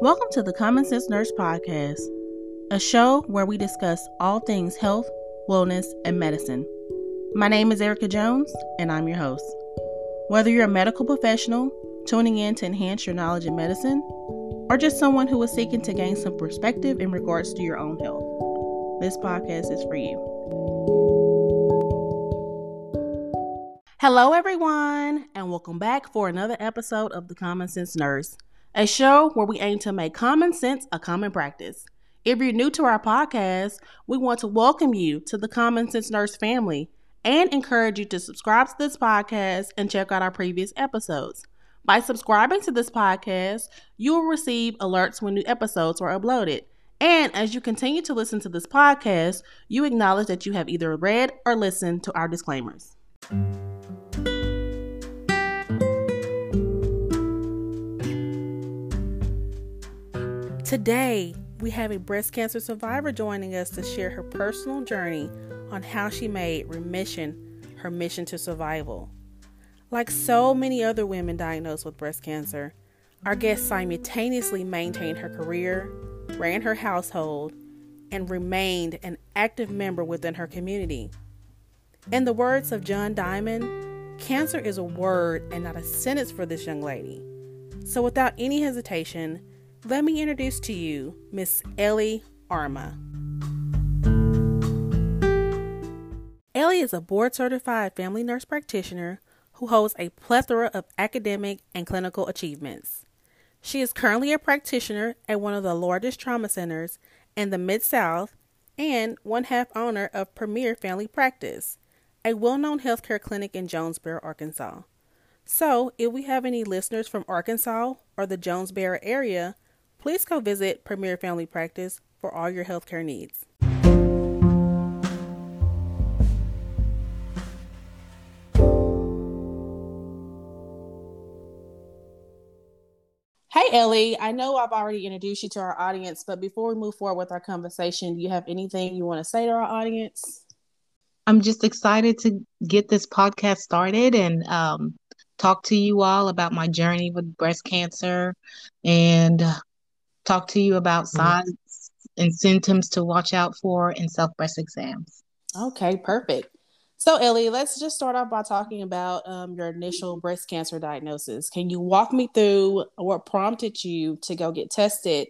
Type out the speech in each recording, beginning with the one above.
Welcome to the Common Sense Nurse Podcast, a show where we discuss all things health, wellness, and medicine. My name is Erica Jones, and I'm your host. Whether you're a medical professional tuning in to enhance your knowledge in medicine, or just someone who is seeking to gain some perspective in regards to your own health, this podcast is for you. Hello, everyone, and welcome back for another episode of The Common Sense Nurse a show where we aim to make common sense a common practice. If you're new to our podcast, we want to welcome you to the Common Sense Nurse family and encourage you to subscribe to this podcast and check out our previous episodes. By subscribing to this podcast, you will receive alerts when new episodes are uploaded. And as you continue to listen to this podcast, you acknowledge that you have either read or listened to our disclaimers. Today, we have a breast cancer survivor joining us to share her personal journey on how she made remission her mission to survival. Like so many other women diagnosed with breast cancer, our guest simultaneously maintained her career, ran her household, and remained an active member within her community. In the words of John Diamond, cancer is a word and not a sentence for this young lady. So, without any hesitation, let me introduce to you Miss Elly Armah. Elly is a board certified family nurse practitioner who holds a plethora of academic and clinical achievements. She is currently a practitioner at one of the largest trauma centers in the Mid South and one half owner of Premier Family Practice, a well known healthcare clinic in Jonesboro, Arkansas. So, if we have any listeners from Arkansas or the Jonesboro area, please go visit Premier Family Practice for all your healthcare needs. Hey, Elly, I know I've already introduced you to our audience, but before we move forward with our conversation, do you have anything you want to say to our audience? I'm just excited to get this podcast started and um, talk to you all about my journey with breast cancer and talk to you about mm-hmm. signs mm-hmm. and symptoms to watch out for in self breast exams. Okay, perfect. So, Elly, let's just start off by talking about um, your initial breast cancer diagnosis. Can you walk me through what prompted you to go get tested?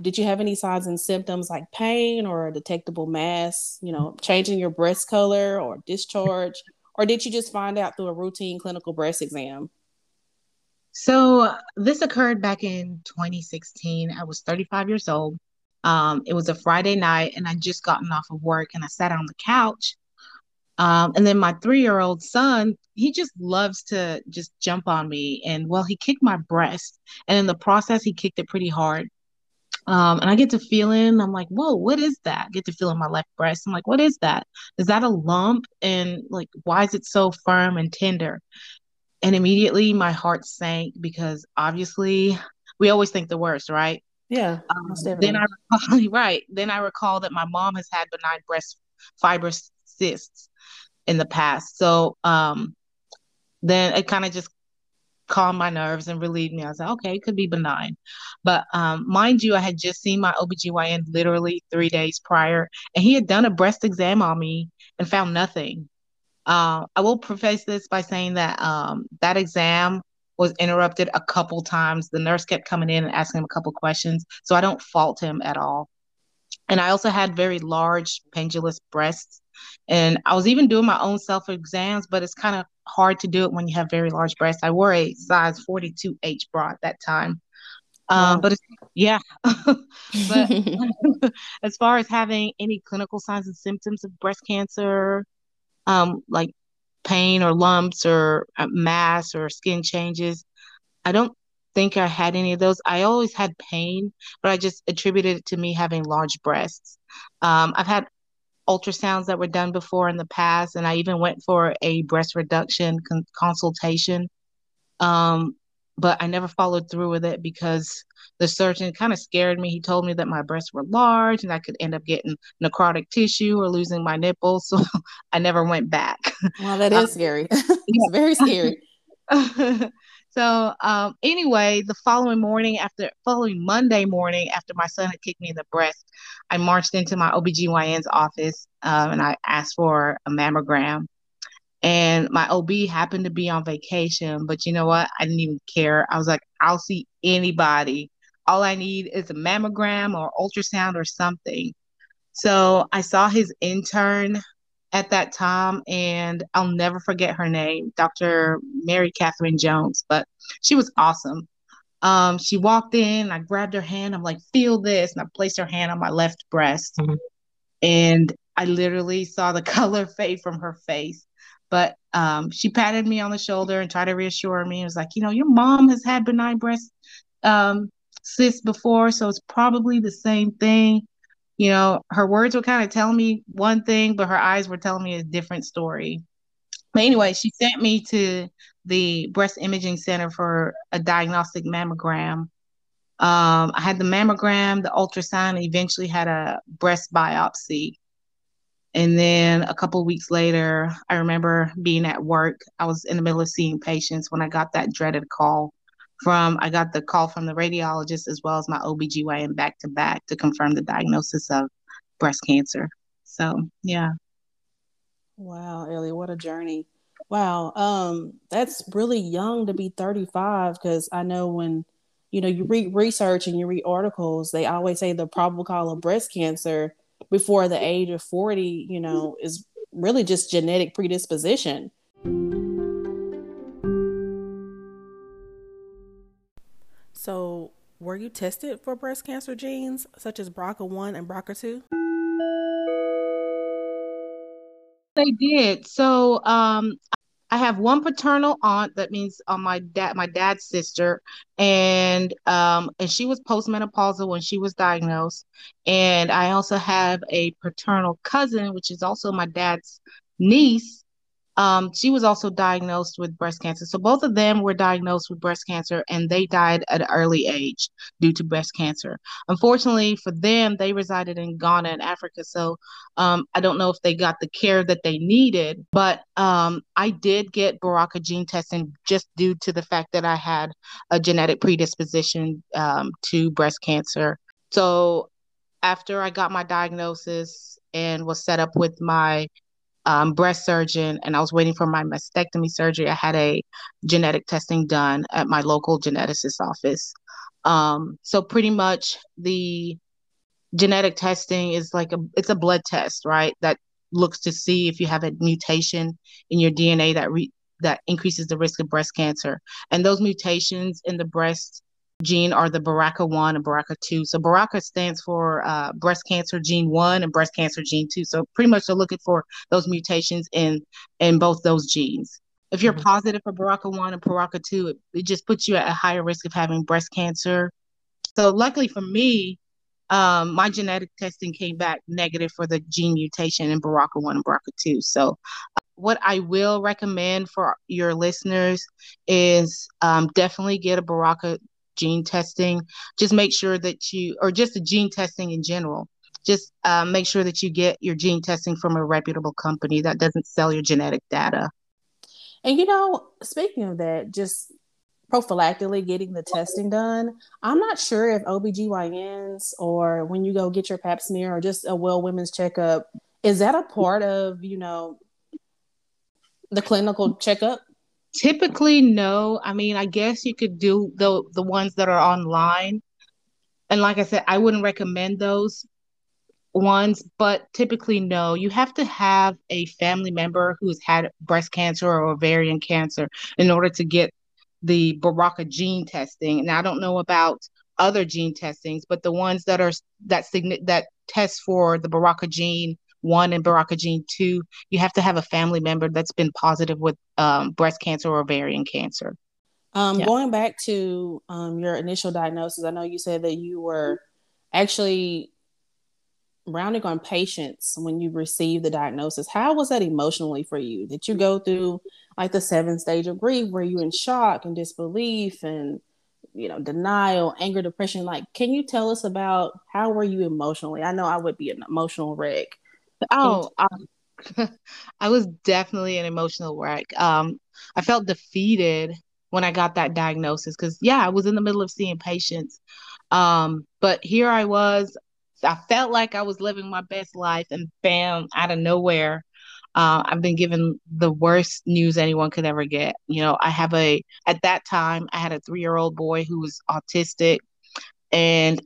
Did you have any signs and symptoms like pain or a detectable mass, you know, changing your breast color or discharge? Or did you just find out through a routine clinical breast exam? So this occurred back in 2016. I was 35 years old. Um, it was a Friday night, and I just gotten off of work, and I sat on the couch. Um, and then my three-year-old son, he just loves to just jump on me, and well, he kicked my breast, and in the process, he kicked it pretty hard. Um, and I get to feeling, I'm like, whoa, what is that? I get to feeling my left breast. I'm like, what is that? Is that a lump? And like, why is it so firm and tender? And immediately my heart sank because obviously we always think the worst, right? Yeah. Um, then I recall, right. Then I recall that my mom has had benign breast fiber cysts in the past. So um, then it kind of just calmed my nerves and relieved me. I was like, okay, it could be benign. But um, mind you, I had just seen my OBGYN literally three days prior, and he had done a breast exam on me and found nothing. Uh, I will preface this by saying that um, that exam was interrupted a couple times. The nurse kept coming in and asking him a couple questions, so I don't fault him at all. And I also had very large pendulous breasts, and I was even doing my own self exams, but it's kind of hard to do it when you have very large breasts. I wore a size 42H bra at that time. Um. But yeah, but as far as having any clinical signs and symptoms of breast cancer, um, like pain or lumps or mass or skin changes. I don't think I had any of those. I always had pain, but I just attributed it to me having large breasts. Um, I've had ultrasounds that were done before in the past, and I even went for a breast reduction con- consultation. Um, but I never followed through with it because the surgeon kind of scared me. He told me that my breasts were large and I could end up getting necrotic tissue or losing my nipples. So I never went back. Wow, that is um, scary. it's very scary. So um, anyway, the following morning, after following Monday morning, after my son had kicked me in the breast, I marched into my OBGYN's office um, and I asked for a mammogram. And my OB happened to be on vacation, but you know what? I didn't even care. I was like, I'll see anybody. All I need is a mammogram or ultrasound or something. So I saw his intern at that time, and I'll never forget her name, Dr. Mary Catherine Jones, but she was awesome. Um, she walked in, I grabbed her hand, I'm like, feel this, and I placed her hand on my left breast, mm-hmm. and I literally saw the color fade from her face. But um, she patted me on the shoulder and tried to reassure me. It was like, you know, your mom has had benign breast um, cysts before, so it's probably the same thing you know, her words were kind of telling me one thing, but her eyes were telling me a different story. But anyway, she sent me to the breast imaging center for a diagnostic mammogram. Um, I had the mammogram, the ultrasound, and eventually had a breast biopsy. And then a couple weeks later, I remember being at work. I was in the middle of seeing patients when I got that dreaded call from I got the call from the radiologist as well as my OBGYN back to back to confirm the diagnosis of breast cancer. So yeah. Wow, Elly, what a journey. Wow. Um, that's really young to be 35 because I know when you know you read research and you read articles, they always say the probable cause of breast cancer before the age of 40, you know, is really just genetic predisposition. So, were you tested for breast cancer genes such as BRCA1 and BRCA2? They did. So, um, I have one paternal aunt that means on uh, my dad my dad's sister and um and she was postmenopausal when she was diagnosed and I also have a paternal cousin which is also my dad's niece um, she was also diagnosed with breast cancer. So both of them were diagnosed with breast cancer and they died at an early age due to breast cancer. Unfortunately for them, they resided in Ghana and Africa. So um, I don't know if they got the care that they needed, but um, I did get BRCA gene testing just due to the fact that I had a genetic predisposition um, to breast cancer. So after I got my diagnosis and was set up with my um, breast surgeon and I was waiting for my mastectomy surgery. I had a genetic testing done at my local geneticist office. Um, so pretty much the genetic testing is like a it's a blood test, right? That looks to see if you have a mutation in your DNA that re- that increases the risk of breast cancer. And those mutations in the breast gene are the BRCA1 and BRCA2. So BRCA stands for uh, breast cancer gene 1 and breast cancer gene 2. So pretty much they're looking for those mutations in in both those genes. If you're mm-hmm. positive for BRCA1 and BRCA2, it, it just puts you at a higher risk of having breast cancer. So luckily for me, um, my genetic testing came back negative for the gene mutation in BRCA1 and BRCA2. So what I will recommend for your listeners is um, definitely get a BRCA gene testing. Just make sure that you, or just the gene testing in general, just uh, make sure that you get your gene testing from a reputable company that doesn't sell your genetic data. And you know, speaking of that, just prophylactically getting the testing done, I'm not sure if OBGYNs or when you go get your pap smear or just a well women's checkup, is that a part of, you know, the clinical checkup? Typically, no. I mean, I guess you could do the the ones that are online. And like I said, I wouldn't recommend those ones, but typically no. You have to have a family member who's had breast cancer or ovarian cancer in order to get the BRCA gene testing. And I don't know about other gene testings, but the ones that are that sign that test for the BRCA gene one and BRCA gene two, you have to have a family member that's been positive with um, breast cancer or ovarian cancer. Um, yeah. Going back to um, your initial diagnosis, I know you said that you were actually rounding on patients when you received the diagnosis. How was that emotionally for you? Did you go through like the seven stage of grief? Were you in shock and disbelief and you know denial, anger, depression? Like, can you tell us about how were you emotionally? I know I would be an emotional wreck. Oh, um, I was definitely an emotional wreck. Um, I felt defeated when I got that diagnosis because yeah, I was in the middle of seeing patients. Um, but here I was, I felt like I was living my best life, and bam, out of nowhere, uh, I've been given the worst news anyone could ever get. You know, I have a at that time I had a three year old boy who was autistic, and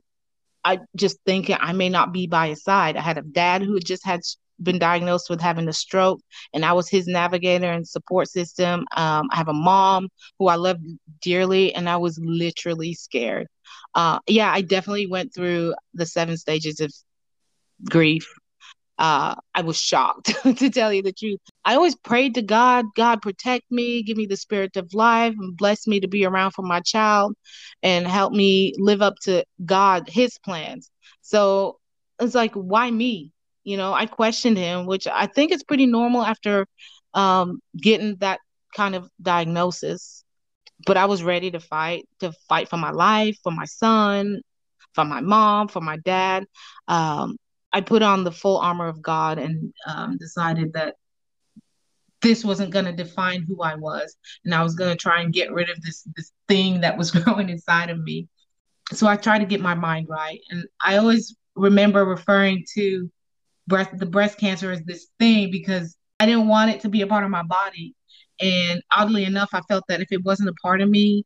I just think I may not be by his side. I had a dad who just had been diagnosed with having a stroke, and I was his navigator and support system. Um, I have a mom who I love dearly, and I was literally scared. Uh, yeah, I definitely went through the seven stages of grief. Uh, I was shocked to tell you the truth. I always prayed to God, God protect me, give me the spirit of life, and bless me to be around for my child, and help me live up to God, His plans. So it's like, why me? You know, I questioned him, which I think is pretty normal after um, getting that kind of diagnosis. But I was ready to fight, to fight for my life, for my son, for my mom, for my dad. Um, I put on the full armor of God and um, decided that this wasn't going to define who I was, and I was going to try and get rid of this this thing that was growing inside of me. So I tried to get my mind right, and I always remember referring to breast the breast cancer as this thing because I didn't want it to be a part of my body. And oddly enough, I felt that if it wasn't a part of me,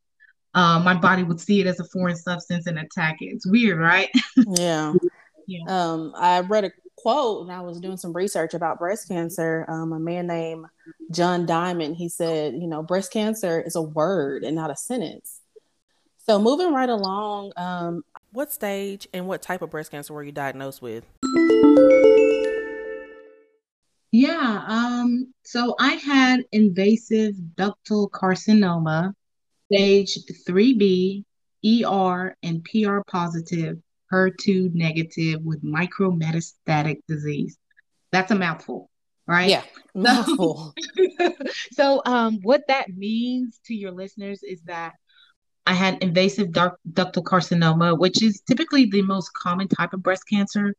uh, my body would see it as a foreign substance and attack it. It's weird, right? yeah. yeah. Um, I read a quote and I was doing some research about breast cancer. Um, a man named John Diamond, he said, you know, breast cancer is a word and not a sentence. So moving right along, um, what stage and what type of breast cancer were you diagnosed with? Yeah, um, so I had invasive ductal carcinoma, stage 3B, ER, and PR positive, HER2 negative with micrometastatic disease. That's a mouthful, right? Yeah, mouthful. So, so um, what that means to your listeners is that I had invasive ductal carcinoma, which is typically the most common type of breast cancer.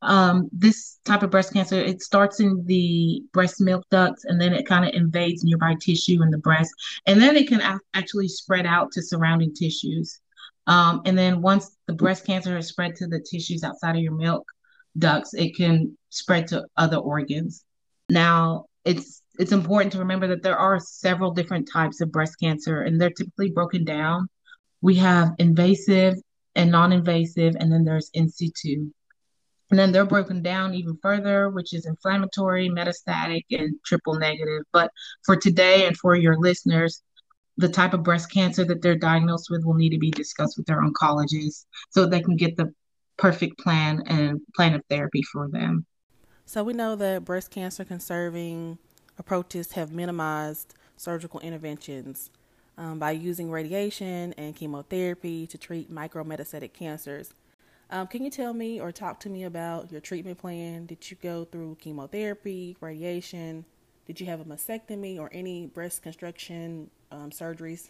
Um, this type of breast cancer, it starts in the breast milk ducts and then it kind of invades nearby tissue in the breast. And then it can a- actually spread out to surrounding tissues. Um, and then once the breast cancer has spread to the tissues outside of your milk ducts, it can spread to other organs. Now, it's it's important to remember that there are several different types of breast cancer and they're typically broken down. We have invasive and non-invasive, and then there's in situ. And then they're broken down even further, which is inflammatory, metastatic, and triple negative. But for today and for your listeners, the type of breast cancer that they're diagnosed with will need to be discussed with their oncologist so they can get the perfect plan and plan of therapy for them. So we know that breast cancer conserving approaches have minimized surgical interventions um, by using radiation and chemotherapy to treat micrometastatic cancers. Um, can you tell me or talk to me about your treatment plan? Did you go through chemotherapy, radiation? Did you have a mastectomy or any breast construction um, surgeries?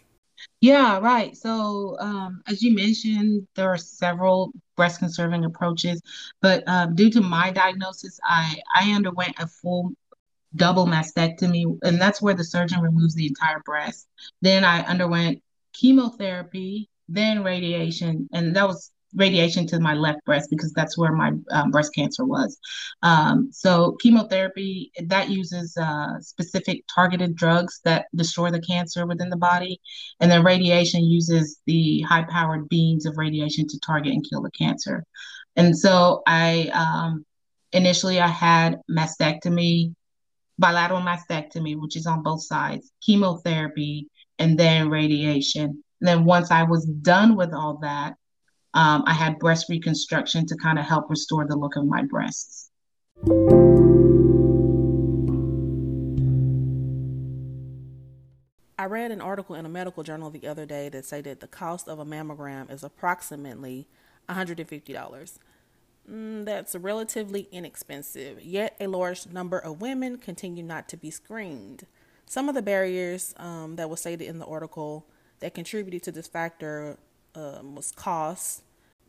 Yeah, right. So, um, as you mentioned, there are several breast conserving approaches, but um, due to my diagnosis, I I underwent a full double mastectomy, and that's where the surgeon removes the entire breast. Then I underwent chemotherapy, then radiation, and that was radiation to my left breast because that's where my um, breast cancer was. Um, so chemotherapy that uses uh, specific targeted drugs that destroy the cancer within the body, and then radiation uses the high-powered beams of radiation to target and kill the cancer. And so I um, initially I had mastectomy, bilateral mastectomy, which is on both sides, chemotherapy, and then radiation. And then once I was done with all that, um, I had breast reconstruction to kind of help restore the look of my breasts. I read an article in a medical journal the other day that stated the cost of a mammogram is approximately $150. Mm, that's relatively inexpensive, yet a large number of women continue not to be screened. Some of the barriers um, that were stated in the article that contributed to this factor um, was cost,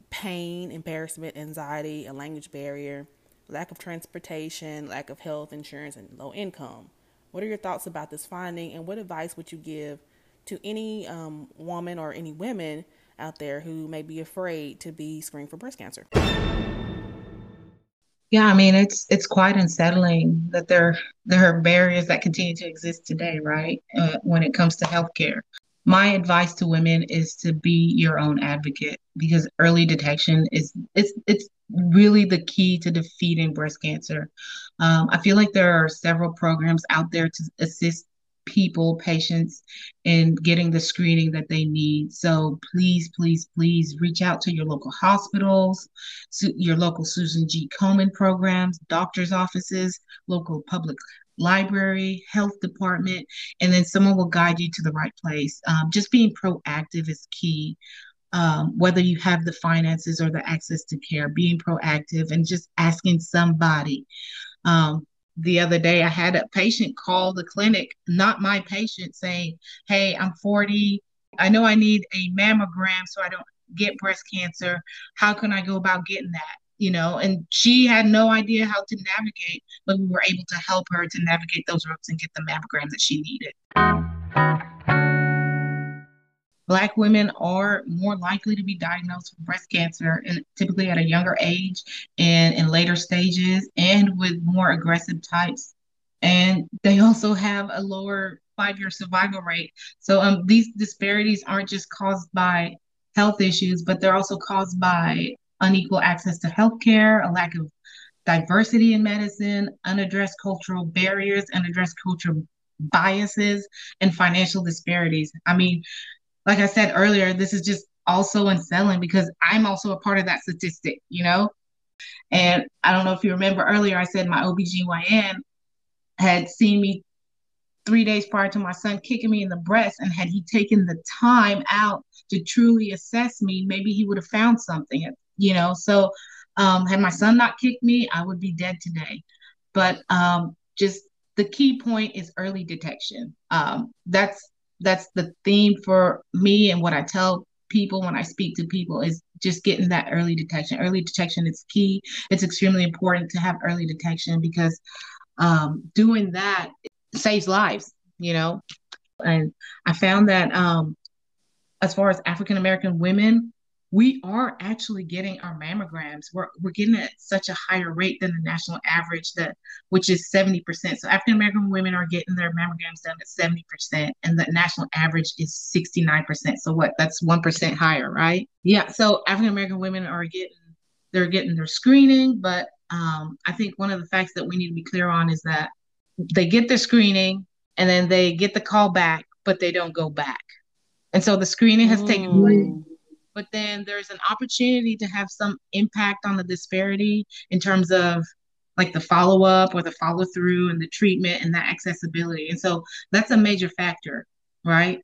pain, embarrassment, anxiety, a language barrier, lack of transportation, lack of health insurance, and low income. What are your thoughts about this finding, and what advice would you give to any um, woman or any women out there who may be afraid to be screened for breast cancer? Yeah, I mean it's it's quite unsettling that there there are barriers that continue to exist today, right? Uh, when it comes to healthcare. My advice to women is to be your own advocate because early detection is it's it's really the key to defeating breast cancer. Um, I feel like there are several programs out there to assist people, patients, in getting the screening that they need. So please, please, please reach out to your local hospitals, your local Susan G. Komen programs, doctor's offices, local public library, health department, and then someone will guide you to the right place. Um, just being proactive is key. Um, whether you have the finances or the access to care, being proactive and just asking somebody. Um, the other day I had a patient call the clinic, not my patient, saying, Hey, I'm 40. I know I need a mammogram so I don't get breast cancer. How can I go about getting that? You know, and she had no idea how to navigate, but we were able to help her to navigate those routes and get the mammogram that she needed. Black women are more likely to be diagnosed with breast cancer, and typically at a younger age and in later stages, and with more aggressive types. And they also have a lower five-year survival rate. So um, these disparities aren't just caused by health issues, but they're also caused by unequal access to healthcare, a lack of diversity in medicine, unaddressed cultural barriers, unaddressed cultural biases, and financial disparities. I mean, like I said earlier, this is just also unsettling because I'm also a part of that statistic, you know? And I don't know if you remember earlier, I said my OBGYN had seen me three days prior to my son kicking me in the breast. And had he taken the time out to truly assess me, maybe he would have found something, you know? So, um, had my son not kicked me, I would be dead today. But um, just the key point is early detection. Um, that's that's the theme for me and what I tell people when I speak to people is just getting that early detection. Early detection is key. It's extremely important to have early detection because um, doing that saves lives, you know. And I found that um, as far as African American women, we are actually getting our mammograms. We're, we're getting at such a higher rate than the national average that which is 70%. So African American women are getting their mammograms done at 70% and the national average is 69%. So what that's 1% higher, right? Yeah. So African American women are getting they're getting their screening, but um, I think one of the facts that we need to be clear on is that they get their screening and then they get the call back, but they don't go back. And so the screening has taken place but then there's an opportunity to have some impact on the disparity in terms of like the follow up or the follow through and the treatment and that accessibility. And so that's a major factor, right?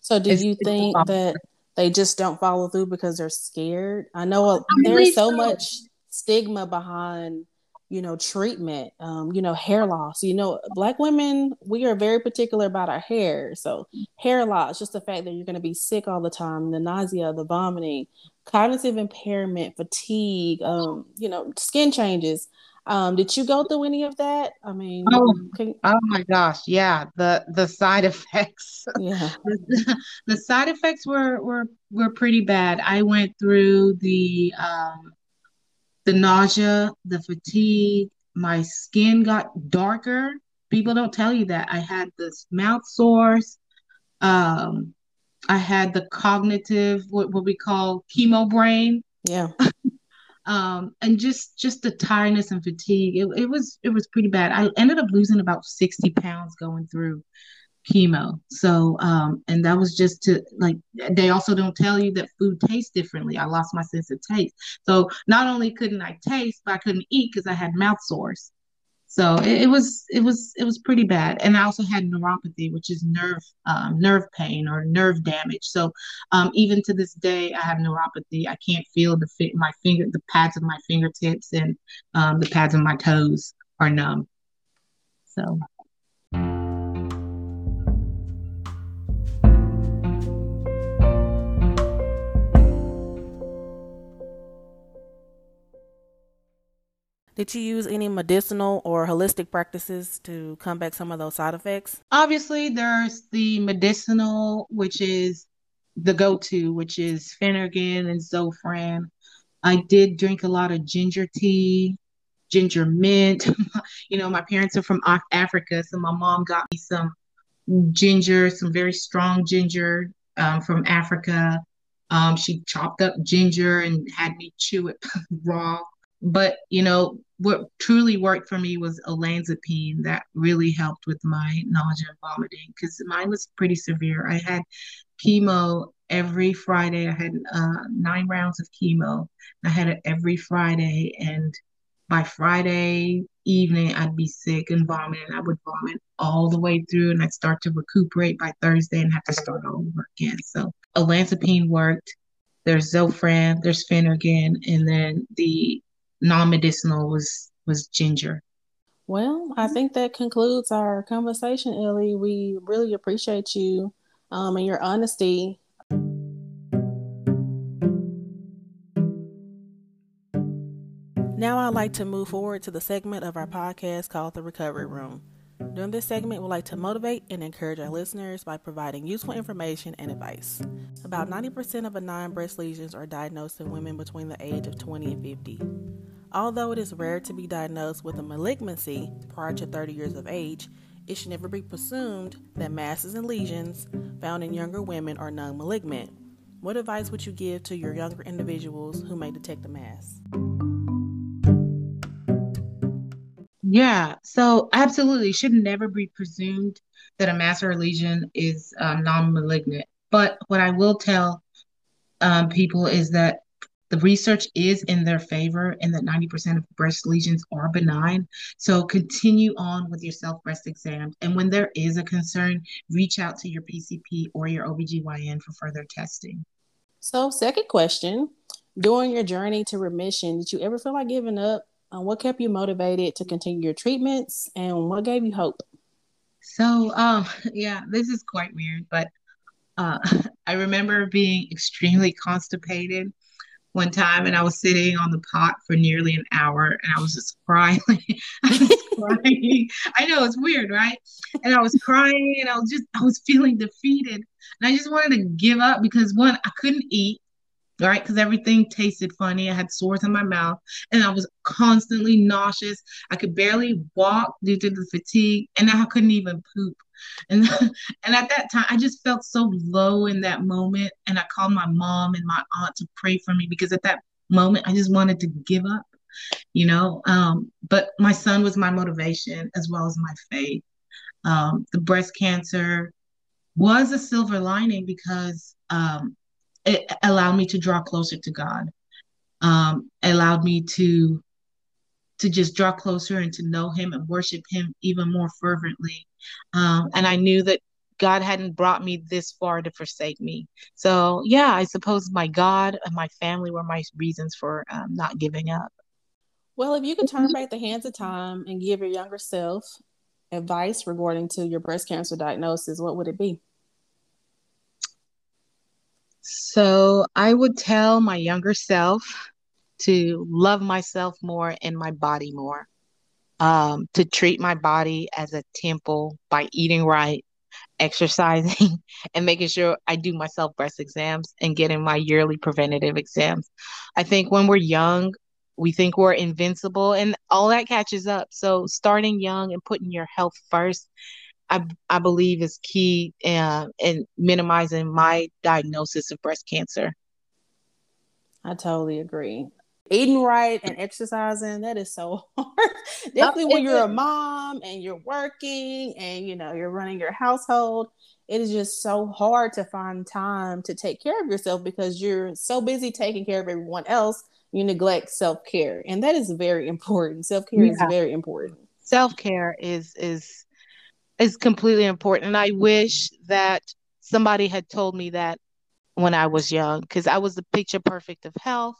So do it's, you think that they just don't follow through because they're scared? I know there's so, so much stigma behind you know treatment um you know hair loss. You know black women we are very particular about our hair. So hair loss just the fact that you're going to be sick all the time the nausea the vomiting cognitive impairment fatigue um you know skin changes. Um did you go through any of that? I mean oh, can... oh my gosh yeah the the side effects. Yeah. The, the side effects were were were pretty bad. I went through the um the nausea, the fatigue, my skin got darker. People don't tell you that. I had this mouth sores. Um, I had the cognitive, what, what we call chemo brain. Yeah. um, and just just the tiredness and fatigue. It, it was it was pretty bad. I ended up losing about 60 pounds going through chemo. So, um, and that was just to like, they also don't tell you that food tastes differently. I lost my sense of taste. So, not only couldn't I taste, but I couldn't eat because I had mouth sores. So it, it, was it was it was pretty bad, and I also had neuropathy, which is nerve um, nerve pain or nerve damage. So um, even to this day, I have neuropathy. I can't feel the my finger, the pads of my fingertips, and um, the pads of my toes are numb. So Did you use any medicinal or holistic practices to combat some of those side effects? Obviously, there's the medicinal, which is the go to, which is Phenergan and Zofran. I did drink a lot of ginger tea, ginger mint. you know, my parents are from Africa, so my mom got me some ginger, some very strong ginger um, from Africa. Um, she chopped up ginger and had me chew it raw. But you know what truly worked for me was olanzapine. That really helped with my nausea and vomiting because mine was pretty severe. I had chemo every Friday. I had uh, nine rounds of chemo. I had it every Friday, and by Friday evening, I'd be sick and vomiting. I would vomit all the way through, and I'd start to recuperate by Thursday and have to start all over again. So olanzapine worked. There's Zofran, there's Phenergan, and then the non-medicinal was was ginger. Well, I think that concludes our conversation, Elly. We really appreciate you um, and your honesty Now, I'd like to move forward to the segment of our podcast called The Recovery Room. During this segment, we'd like to motivate and encourage our listeners by providing useful information and advice. About 90% of benign breast lesions are diagnosed in women between the age of 20 and 50. Although it is rare to be diagnosed with a malignancy prior to 30 years of age, it should never be presumed that masses and lesions found in younger women are non malignant. What advice would you give to your younger individuals who may detect a mass? Yeah, so absolutely should never be presumed that a mass or lesion is um, non-malignant. But what I will tell um, people is that the research is in their favor and that 90% of breast lesions are benign. So continue on with your self breast exams. And when there is a concern, reach out to your PCP or your OBGYN for further testing. So, second question during your journey to remission, did you ever feel like giving up uh, what kept you motivated to continue your treatments and what gave you hope? So, um, yeah, this is quite weird, but uh, I remember being extremely constipated one time and I was sitting on the pot for nearly an hour and I was just crying. I was crying. I know it's weird, right? And I was crying and I was just I was feeling defeated. And I just wanted to give up because one, I couldn't eat right? Because everything tasted funny. I had sores in my mouth and I was constantly nauseous. I could barely walk due to the fatigue and I couldn't even poop. And, and at that time, I just felt so low in that moment. And I called my mom and my aunt to pray for me because at that moment, I just wanted to give up, you know? Um, but my son was my motivation as well as my faith. Um, the breast cancer was a silver lining because um, it allowed me to draw closer to God. Um, allowed me to to just draw closer and to know Him and worship Him even more fervently. Um, and I knew that God hadn't brought me this far to forsake me. So yeah, I suppose my God and my family were my reasons for um, not giving up. Well, if you could turn back the hands of time and give your younger self advice regarding to your breast cancer diagnosis, what would it be? So I would tell my younger self to love myself more and my body more, um, to treat my body as a temple by eating right, exercising, and making sure I do my self breast exams and getting my yearly preventative exams. I think when we're young, we think we're invincible and all that catches up. So starting young and putting your health first I, I believe is key uh, in minimizing my diagnosis of breast cancer. I totally agree. Eating right and exercising, that is so hard. Definitely when you're a mom and you're working and you know you're running your household, it is just so hard to find time to take care of yourself because you're so busy taking care of everyone else, you neglect self-care. And that is very important. Self-care yeah. is very important. Self-care is is is completely important. And I wish that somebody had told me that when I was young, because I was the picture perfect of health.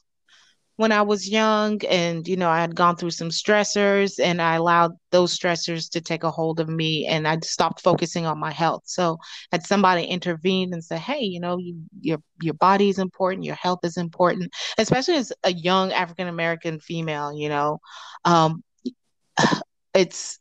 when I was young and you know I had gone through some stressors and I allowed those stressors to take a hold of me and I stopped focusing on my health. So had somebody intervened and said, "Hey, you know, you, your your body is important, your health is important, especially as a young African American female, you know. Um it's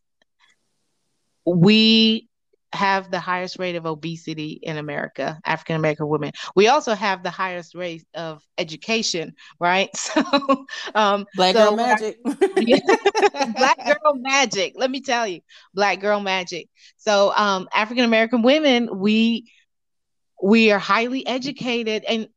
we have the highest rate of obesity in America, African American women. We also have the highest rate of education, right? So, um, black so girl magic. black girl magic. Let me tell you, black girl magic. So, um, African American women, we we are highly educated, and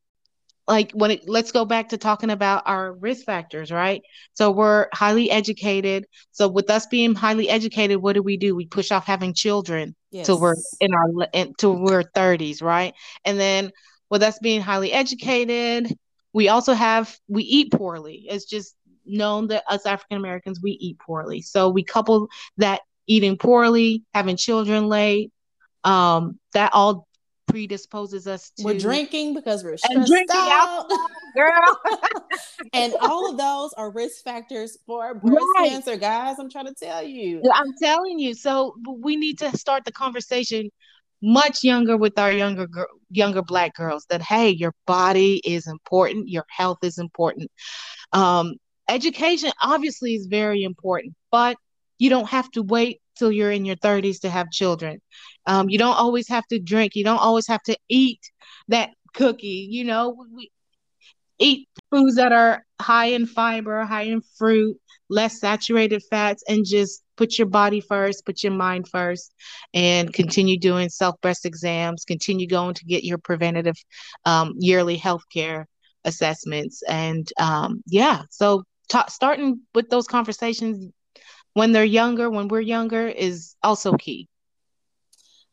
like when it, let's go back to talking about our risk factors right? So we're highly educated. So with us being highly educated what do we do? We push off having children yes. till we're in our until we're 30s right? And then with us being highly educated we also have we eat poorly. It's just known that us african americans we eat poorly. So we couple that eating poorly having children late um that all predisposes us to we're drinking because we're stressed drinking out, girl. and all of those are risk factors for breast right. cancer, guys. I'm trying to tell you. I'm telling you. So we need to start the conversation much younger with our younger girl, younger black girls that hey, your body is important, your health is important. Um, education obviously is very important, but you don't have to wait till you're in your 30s to have children. Um, you don't always have to drink. You don't always have to eat that cookie. You know, we eat foods that are high in fiber, high in fruit, less saturated fats, and just put your body first, put your mind first, and continue doing self breast exams. Continue going to get your preventative um, yearly health care assessments. And um, yeah, so starting with those conversations when they're younger, when we're younger, is also key.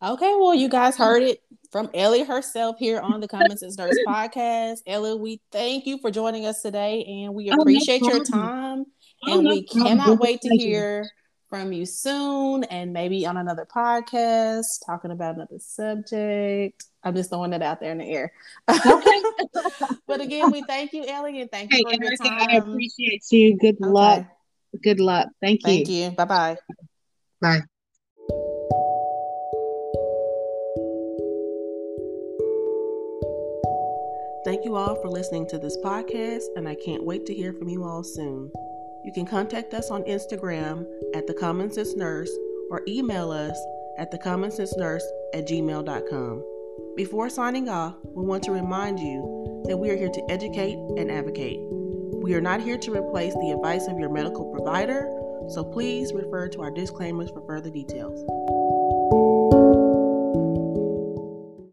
Okay, well, you guys heard it from Elly herself here on the Common Sense Nurse podcast. Elly, we thank you for joining us today and we oh, appreciate oh, your time. Oh, and we problem. cannot wait to hear from you soon and maybe on another podcast talking about another subject. I'm just throwing it out there in the air. Okay. but again, we thank you, Elly, and thank you hey, for your time. I appreciate you. Good okay. luck. Good luck. Thank you. Thank you. Bye-bye. Bye. Thank you all for listening to this podcast, and I can't wait to hear from you all soon. You can contact us on Instagram at the Common Sense Nurse or email us at the Common Sense Nurse at gmail.com. Before signing off, we want to remind you that we are here to educate and advocate. We are not here to replace the advice of your medical provider, so please refer to our disclaimers for further details.